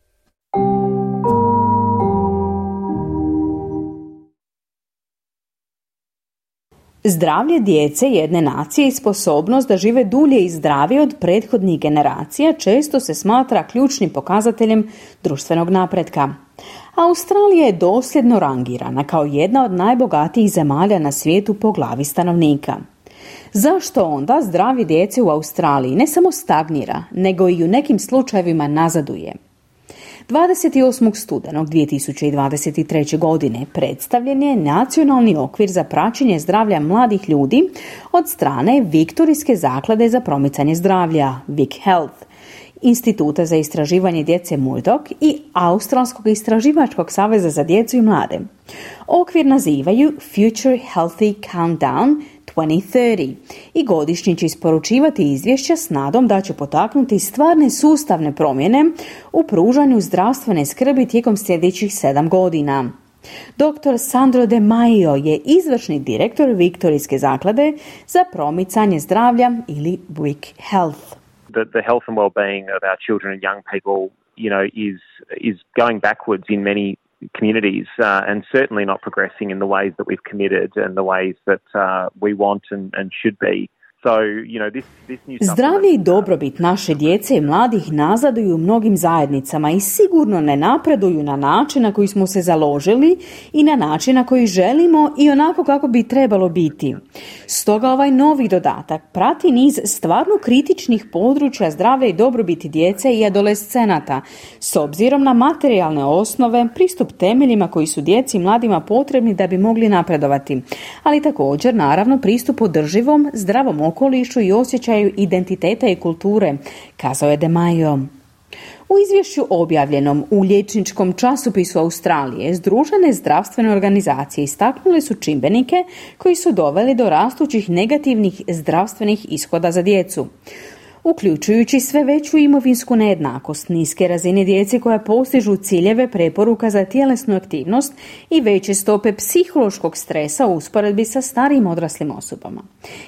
Zdravlje djece jedne nacije i sposobnost da žive dulje i zdravije od prethodnih generacija često se smatra ključnim pokazateljem društvenog napretka. Australija je dosljedno rangirana kao jedna od najbogatijih zemalja na svijetu po glavi stanovnika. Zašto onda zdravi djece u Australiji ne samo stagnira, nego i u nekim slučajevima nazaduje? 28. studenog 2023. godine predstavljen je nacionalni okvir za praćenje zdravlja mladih ljudi od strane Viktorijske zaklade za promicanje zdravlja, Vic Health, Instituta za istraživanje djece Murdoch i Australskog istraživačkog saveza za djecu i mlade. Okvir nazivaju Future Healthy Countdown 2030 i godišnji će isporučivati izvješća s nadom da će potaknuti stvarne sustavne promjene u pružanju zdravstvene skrbi tijekom sljedećih sedam godina. Dr. Sandro De Maio je izvršni direktor Viktorijske zaklade za promicanje zdravlja ili WIC Health. The, the health and well-being of our children and young people, you know, is is going backwards in many communities uh, and certainly not progressing in the ways that we've committed and the ways that uh, we want and, and should be. Zdravlje i dobrobit naše djece i mladih nazaduju u mnogim zajednicama i sigurno ne napreduju na način na koji smo se založili i na način na koji želimo i onako kako bi trebalo biti. Stoga ovaj novi dodatak prati niz stvarno kritičnih područja zdravlja i dobrobiti djece i adolescenata. S obzirom na materijalne osnove, pristup temeljima koji su djeci i mladima potrebni da bi mogli napredovati, ali također naravno pristup održivom, zdravom okolišu i osjećaju identiteta i kulture, kazao je De Maio. U izvješću objavljenom u liječničkom časopisu Australije, Združene zdravstvene organizacije istaknule su čimbenike koji su doveli do rastućih negativnih zdravstvenih ishoda za djecu uključujući sve veću imovinsku nejednakost, niske razine djece koja postižu ciljeve preporuka za tjelesnu aktivnost i veće stope psihološkog stresa u usporedbi sa starijim odraslim osobama.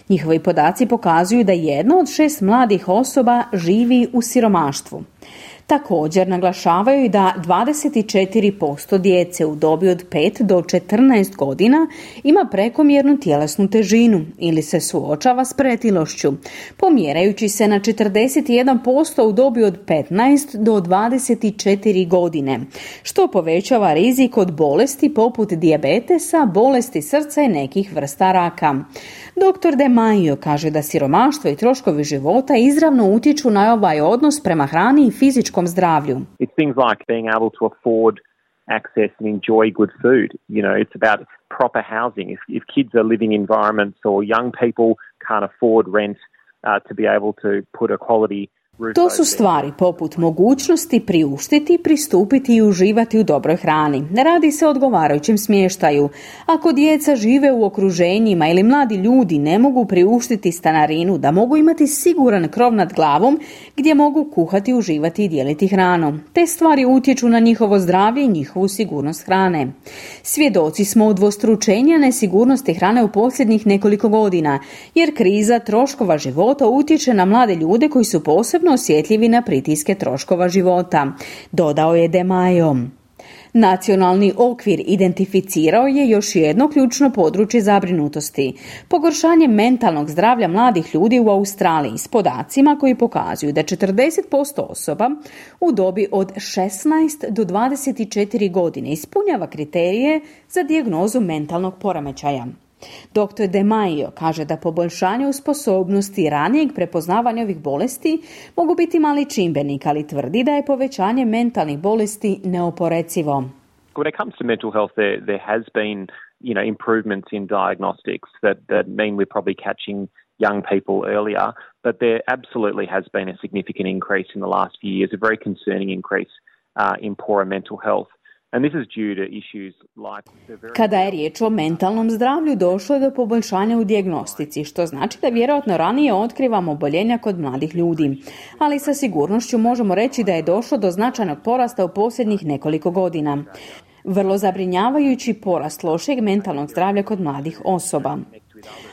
Njihovi podaci pokazuju da jedna od šest mladih osoba živi u siromaštvu. Također naglašavaju da 24% djece u dobi od 5 do 14 godina ima prekomjernu tjelesnu težinu ili se suočava s pretilošću, pomjerajući se na 41% u dobi od 15 do 24 godine, što povećava rizik od bolesti poput dijabetesa, bolesti srca i nekih vrsta raka. Dr. De Maio kaže da siromaštvo i troškovi života izravno utječu na ovaj odnos prema hrani i fizičkom zdravlju. It's things like being able to afford access and enjoy good food. You know, it's about proper housing. If, if kids are living in environments or young people can't afford rent uh, to be able to put a quality To su stvari poput mogućnosti priuštiti, pristupiti i uživati u dobroj hrani. Ne radi se o odgovarajućem smještaju. Ako djeca žive u okruženjima ili mladi ljudi ne mogu priuštiti stanarinu, da mogu imati siguran krov nad glavom gdje mogu kuhati, uživati i dijeliti hranu. Te stvari utječu na njihovo zdravlje i njihovu sigurnost hrane. Svjedoci smo udvostručenja nesigurnosti hrane u posljednjih nekoliko godina, jer kriza troškova života utječe na mlade ljude koji su posebno osjetljivi na pritiske troškova života, dodao je De Majo. Nacionalni okvir identificirao je još jedno ključno područje zabrinutosti, pogoršanje mentalnog zdravlja mladih ljudi u Australiji s podacima koji pokazuju da 40% osoba u dobi od 16 do 24 godine ispunjava kriterije za dijagnozu mentalnog poremećaja. Dr. De Maio kaže da poboljšanje u sposobnosti ranijeg prepoznavanja ovih bolesti mogu biti mali čimbenik, ali tvrdi da je povećanje mentalnih bolesti neoporecivo. When it comes to mental health, there there has been you know improvements in diagnostics that that mean we're probably catching young people earlier, but there absolutely has been a significant increase in the last few years, a very concerning increase uh, in poorer mental health. Kada je riječ o mentalnom zdravlju, došlo je do poboljšanja u dijagnostici, što znači da vjerojatno ranije otkrivamo oboljenja kod mladih ljudi. Ali sa sigurnošću možemo reći da je došlo do značajnog porasta u posljednjih nekoliko godina. Vrlo zabrinjavajući porast lošeg mentalnog zdravlja kod mladih osoba.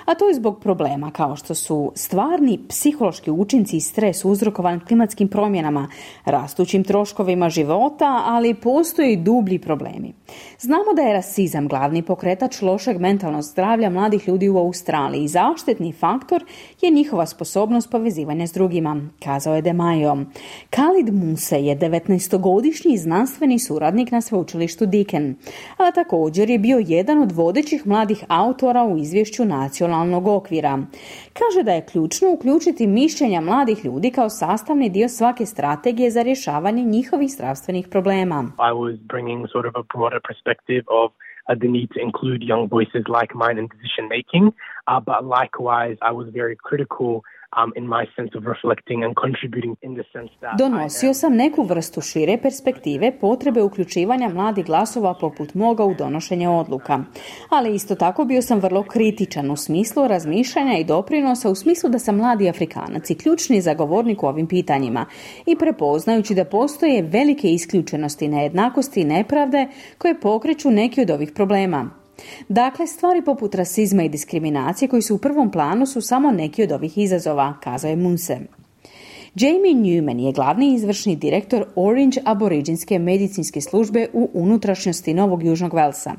A to je zbog problema kao što su stvarni psihološki učinci i stres uzrokovan klimatskim promjenama, rastućim troškovima života, ali postoje i dublji problemi. Znamo da je rasizam glavni pokretač lošeg mentalnog zdravlja mladih ljudi u Australiji i zaštitni faktor je njihova sposobnost povezivanja s drugima, kazao je De Maio. Khalid Muse je 19-godišnji znanstveni suradnik na sveučilištu Diken, a također je bio jedan od vodećih mladih autora u izvješću nacionalnog okvira. Kaže da je ključno uključiti mišljenja mladih ljudi kao sastavni dio svake strategije za rješavanje njihovih zdravstvenih problema. I was bringing sort of a broader perspective of uh, the need to include young voices like mine in decision making, uh, but likewise, I was very critical um, Donosio sam neku vrstu šire perspektive potrebe uključivanja mladih glasova poput moga u donošenje odluka. Ali isto tako bio sam vrlo kritičan u smislu razmišljanja i doprinosa u smislu da sam mladi Afrikanac i ključni zagovornik u ovim pitanjima i prepoznajući da postoje velike isključenosti, nejednakosti i nepravde koje pokreću neki od ovih problema. Dakle, stvari poput rasizma i diskriminacije koji su u prvom planu su samo neki od ovih izazova, kazao je Munse. Jamie Newman je glavni izvršni direktor Orange aboriđinske medicinske službe u unutrašnjosti Novog Južnog Velsa.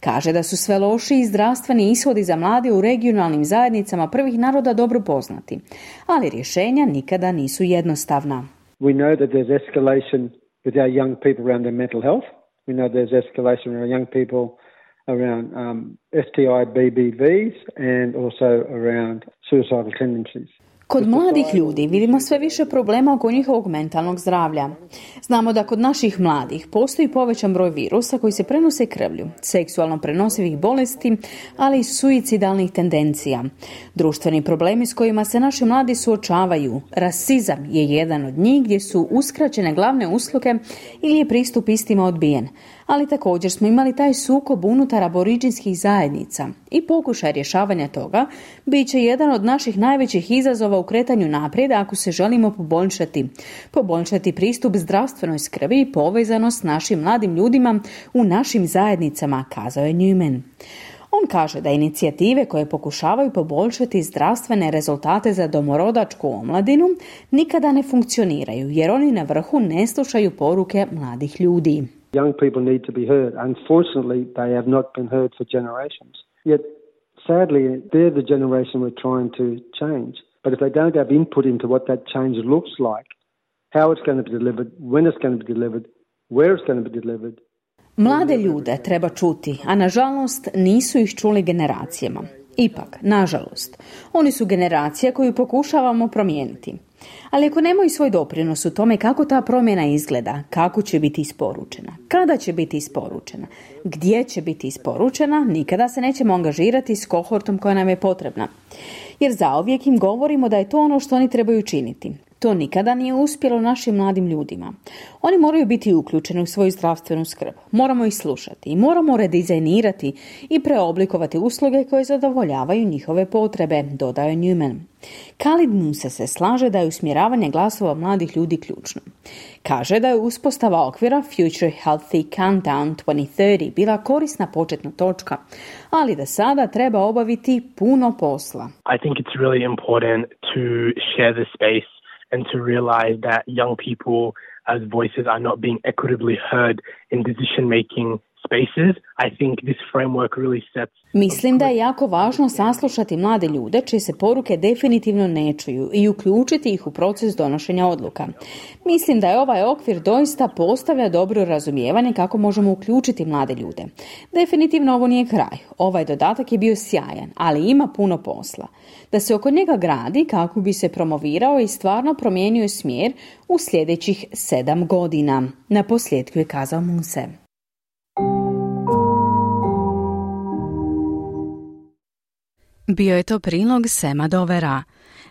Kaže da su sve loši zdravstveni ishodi za mlade u regionalnim zajednicama prvih naroda dobro poznati, ali rješenja nikada nisu jednostavna. We know that there's escalation with our young people around their mental health. We know there's escalation with our young people around um, STI BBVs and also around suicidal tendencies. Kod mladih ljudi vidimo sve više problema oko njihovog mentalnog zdravlja. Znamo da kod naših mladih postoji povećan broj virusa koji se prenose krvlju, seksualno prenosivih bolesti, ali i suicidalnih tendencija. Društveni problemi s kojima se naši mladi suočavaju, rasizam je jedan od njih gdje su uskraćene glavne usluge ili je pristup istima odbijen ali također smo imali taj sukob unutar aboriđinskih zajednica i pokušaj rješavanja toga bit će jedan od naših najvećih izazova u kretanju naprijed ako se želimo poboljšati. Poboljšati pristup zdravstvenoj skrbi i povezanost s našim mladim ljudima u našim zajednicama, kazao je Newman. On kaže da inicijative koje pokušavaju poboljšati zdravstvene rezultate za domorodačku omladinu nikada ne funkcioniraju jer oni na vrhu ne slušaju poruke mladih ljudi. Young people need to be heard. Unfortunately, they have not been heard for generations. Yet, sadly, they're the generation we're trying to change. But if they don't have input into what that change looks like, how it's going to be delivered, when it's going to be delivered, where it's going to be delivered, Mlade ljude treba čuti, a nažalost nisu ih čuli generacijama. Ipak, nažalost, oni su generacija koju pokušavamo promijeniti. Ali ako nemaju svoj doprinos u tome kako ta promjena izgleda, kako će biti isporučena, kada će biti isporučena, gdje će biti isporučena, nikada se nećemo angažirati s kohortom koja nam je potrebna. Jer zauvijek im govorimo da je to ono što oni trebaju činiti. To nikada nije uspjelo našim mladim ljudima. Oni moraju biti uključeni u svoju zdravstvenu skrb. Moramo ih slušati i moramo redizajnirati i preoblikovati usluge koje zadovoljavaju njihove potrebe, dodaje Newman. Khalid Musa se slaže da je usmjeravanje glasova mladih ljudi ključno. Kaže da je uspostava okvira Future Healthy Countdown 2030 bila korisna početna točka, ali da sada treba obaviti puno posla. I think it's really important to share the space and to realize that young people as voices are not being equitably heard in decision making spaces. I think this framework really sets Mislim da je jako važno saslušati mlade ljude čije se poruke definitivno ne čuju i uključiti ih u proces donošenja odluka. Mislim da je ovaj okvir doista postavlja dobro razumijevanje kako možemo uključiti mlade ljude. Definitivno ovo nije kraj. Ovaj dodatak je bio sjajan, ali ima puno posla. Da se oko njega gradi kako bi se promovirao i stvarno promijenio smjer u sljedećih sedam godina. Na posljedku je kazao Muse. Bio je to prilog Sema Dovera.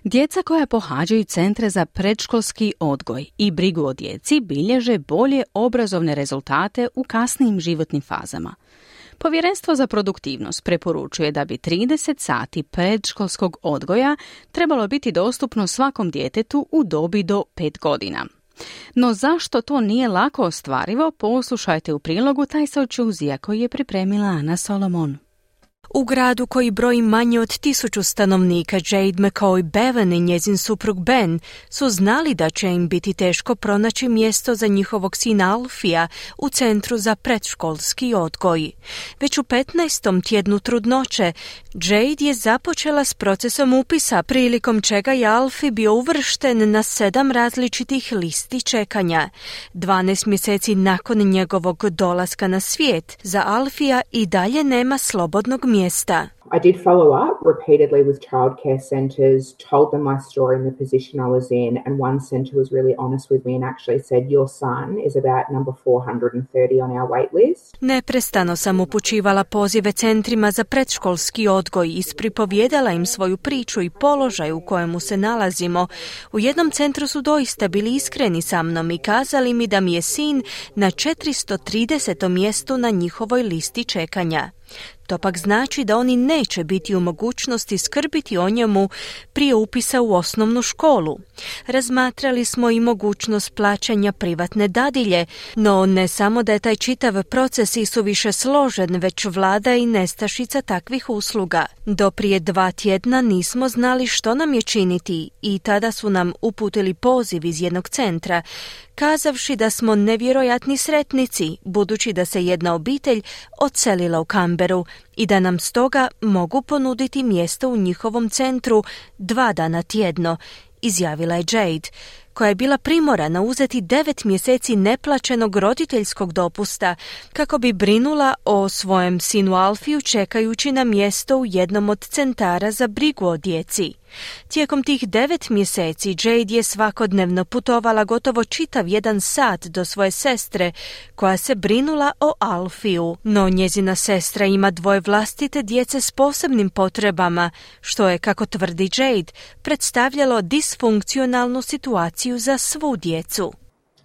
Djeca koja pohađaju centre za predškolski odgoj i brigu o djeci bilježe bolje obrazovne rezultate u kasnijim životnim fazama. Povjerenstvo za produktivnost preporučuje da bi 30 sati predškolskog odgoja trebalo biti dostupno svakom djetetu u dobi do 5 godina. No zašto to nije lako ostvarivo, poslušajte u prilogu taj Čuzija koji je pripremila Ana Solomon. U gradu koji broji manje od tisuću stanovnika, Jade McCoy Bevan i njezin suprug Ben su znali da će im biti teško pronaći mjesto za njihovog sina Alfija u centru za predškolski odgoj. Već u 15. tjednu trudnoće, Jade je započela s procesom upisa, prilikom čega je Alfi bio uvršten na sedam različitih listi čekanja. 12 mjeseci nakon njegovog dolaska na svijet, za Alfija i dalje nema slobodnog mjesta mjesta. I did follow up repeatedly with childcare centres, told them my story and the position I was in, and one centre was really honest with me and actually said, Your son is about number 430 on our wait list. Neprestano sam upućivala pozive centrima za predškolski odgoj i ispripovjedala im svoju priču i položaj u kojemu se nalazimo. U jednom centru su doista bili iskreni sa mnom i kazali mi da mi je sin na 430. mjestu na njihovoj listi čekanja. To pak znači da oni neće biti u mogućnosti skrbiti o njemu prije upisa u osnovnu školu. Razmatrali smo i mogućnost plaćanja privatne dadilje, no ne samo da je taj čitav proces i su više složen, već vlada i nestašica takvih usluga. Do prije dva tjedna nismo znali što nam je činiti i tada su nam uputili poziv iz jednog centra kazavši da smo nevjerojatni sretnici, budući da se jedna obitelj odselila u Kamberu i da nam stoga mogu ponuditi mjesto u njihovom centru dva dana tjedno, izjavila je Jade koja je bila primorana uzeti devet mjeseci neplaćenog roditeljskog dopusta kako bi brinula o svojem sinu Alfiju čekajući na mjesto u jednom od centara za brigu o djeci. Tijekom tih devet mjeseci Jade je svakodnevno putovala gotovo čitav jedan sat do svoje sestre koja se brinula o Alfiju, no njezina sestra ima dvoje vlastite djece s posebnim potrebama, što je, kako tvrdi Jade, predstavljalo disfunkcionalnu situaciju za svu djecu.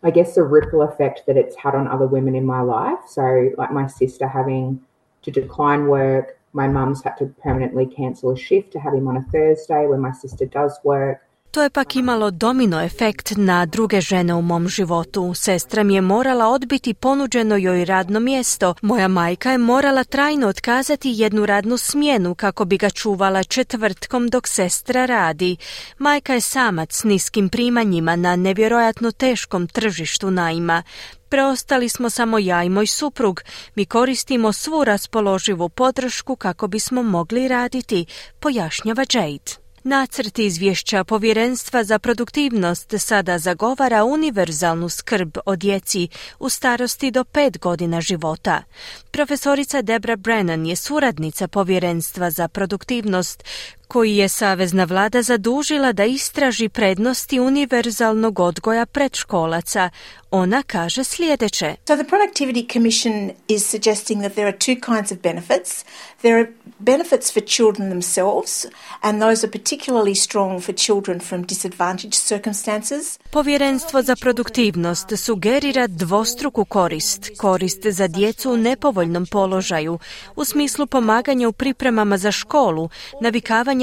I guess the ripple effect that it's had on other women in my life, so like my sister having to decline work, My mum's had to permanently cancel a shift to have him on a Thursday when my sister does work. To je pak imalo domino efekt na druge žene u mom životu. Sestra mi je morala odbiti ponuđeno joj radno mjesto. Moja majka je morala trajno otkazati jednu radnu smjenu kako bi ga čuvala četvrtkom dok sestra radi. Majka je samac s niskim primanjima na nevjerojatno teškom tržištu najma. Preostali smo samo ja i moj suprug. Mi koristimo svu raspoloživu podršku kako bismo mogli raditi, pojašnjava Jade. Nacrt izvješća Povjerenstva za produktivnost sada zagovara univerzalnu skrb o djeci u starosti do pet godina života. Profesorica Debra Brennan je suradnica Povjerenstva za produktivnost koji je Savezna vlada zadužila da istraži prednosti univerzalnog odgoja predškolaca. Ona kaže sljedeće. So the Productivity Commission is suggesting that there are two kinds of benefits. There are benefits for children themselves and those are particularly strong for children from disadvantaged circumstances. Povjerenstvo za produktivnost sugerira dvostruku korist, korist za djecu u nepovoljnom položaju, u smislu pomaganja u pripremama za školu,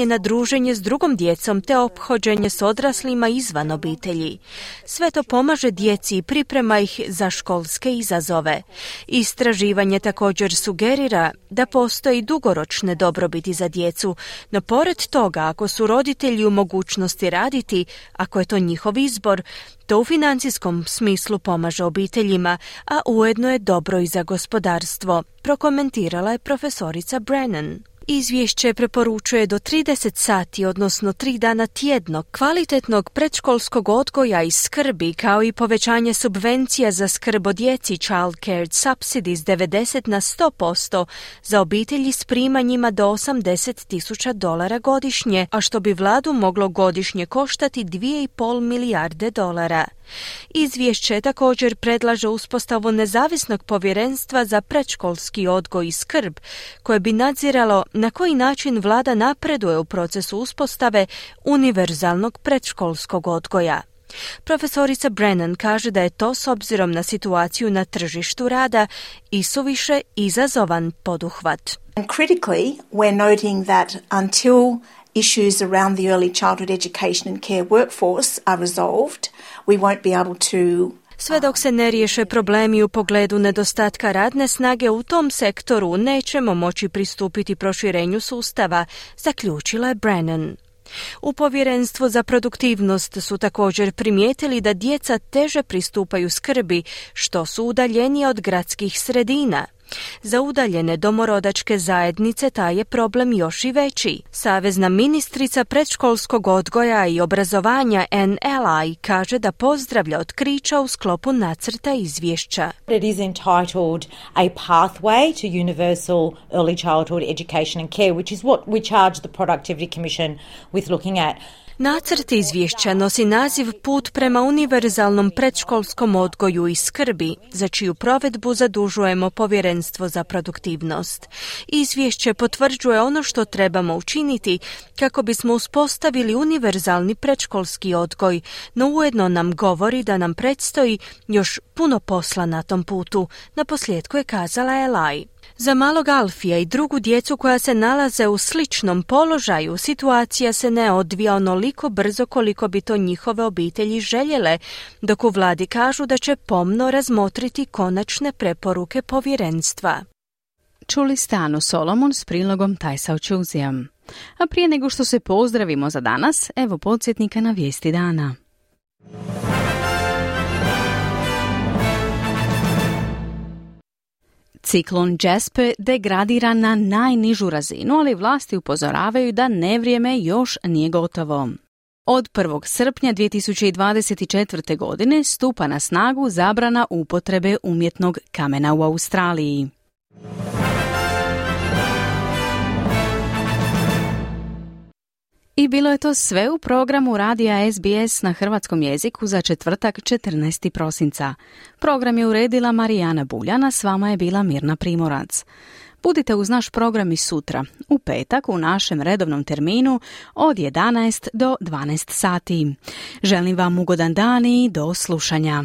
navikavanje na druženje s drugom djecom te ophođenje s odraslima izvan obitelji. Sve to pomaže djeci i priprema ih za školske izazove. Istraživanje također sugerira da postoji dugoročne dobrobiti za djecu, no pored toga ako su roditelji u mogućnosti raditi, ako je to njihov izbor, to u financijskom smislu pomaže obiteljima, a ujedno je dobro i za gospodarstvo, prokomentirala je profesorica Brennan. Izvješće preporučuje do 30 sati, odnosno 3 dana tjedno, kvalitetnog predškolskog odgoja i skrbi, kao i povećanje subvencija za skrb o djeci Child Care Subsidies 90 na 100% za obitelji s primanjima do 80 tisuća dolara godišnje, a što bi vladu moglo godišnje koštati 2,5 milijarde dolara. Izvješće također predlaže uspostavu nezavisnog povjerenstva za predškolski odgoj i skrb, koje bi nadziralo na koji način vlada napreduje u procesu uspostave univerzalnog predškolskog odgoja. Profesorica Brennan kaže da je to s obzirom na situaciju na tržištu rada i suviše izazovan poduhvat. And critically, we're noting that until issues around the early childhood education and care workforce are resolved, we won't be able to sve dok se ne riješe problemi u pogledu nedostatka radne snage u tom sektoru, nećemo moći pristupiti proširenju sustava, zaključila je Brennan. U povjerenstvu za produktivnost su također primijetili da djeca teže pristupaju skrbi, što su udaljenije od gradskih sredina. Za udaljene domorodačke zajednice taj je problem još i veći. Savezna ministrica predškolskog odgoja i obrazovanja NLI kaže da pozdravlja otkrića u sklopu nacrta izvješća. It is entitled a pathway to universal early childhood education and care, which is what we charge the Productivity Commission with looking at. Nacrt izvješća nosi naziv Put prema univerzalnom predškolskom odgoju i skrbi, za čiju provedbu zadužujemo povjerenstvo za produktivnost. Izvješće potvrđuje ono što trebamo učiniti kako bismo uspostavili univerzalni predškolski odgoj, no ujedno nam govori da nam predstoji još puno posla na tom putu, na posljedku je kazala Elai. Za malog Alfija i drugu djecu koja se nalaze u sličnom položaju, situacija se ne odvija onoliko brzo koliko bi to njihove obitelji željele, dok u vladi kažu da će pomno razmotriti konačne preporuke povjerenstva. Čuli stanu Solomon s prilogom Tajsa Čuzijam. A prije nego što se pozdravimo za danas, evo podsjetnika na vijesti dana. Ciklon Jasper degradira na najnižu razinu, ali vlasti upozoravaju da nevrijeme još nije gotovo. Od 1. srpnja 2024. godine stupa na snagu zabrana upotrebe umjetnog kamena u Australiji. I bilo je to sve u programu Radija SBS na hrvatskom jeziku za četvrtak 14. prosinca. Program je uredila Marijana Buljana, s vama je bila Mirna Primorac. Budite uz naš program i sutra, u petak u našem redovnom terminu od 11 do 12 sati. Želim vam ugodan dan i do slušanja.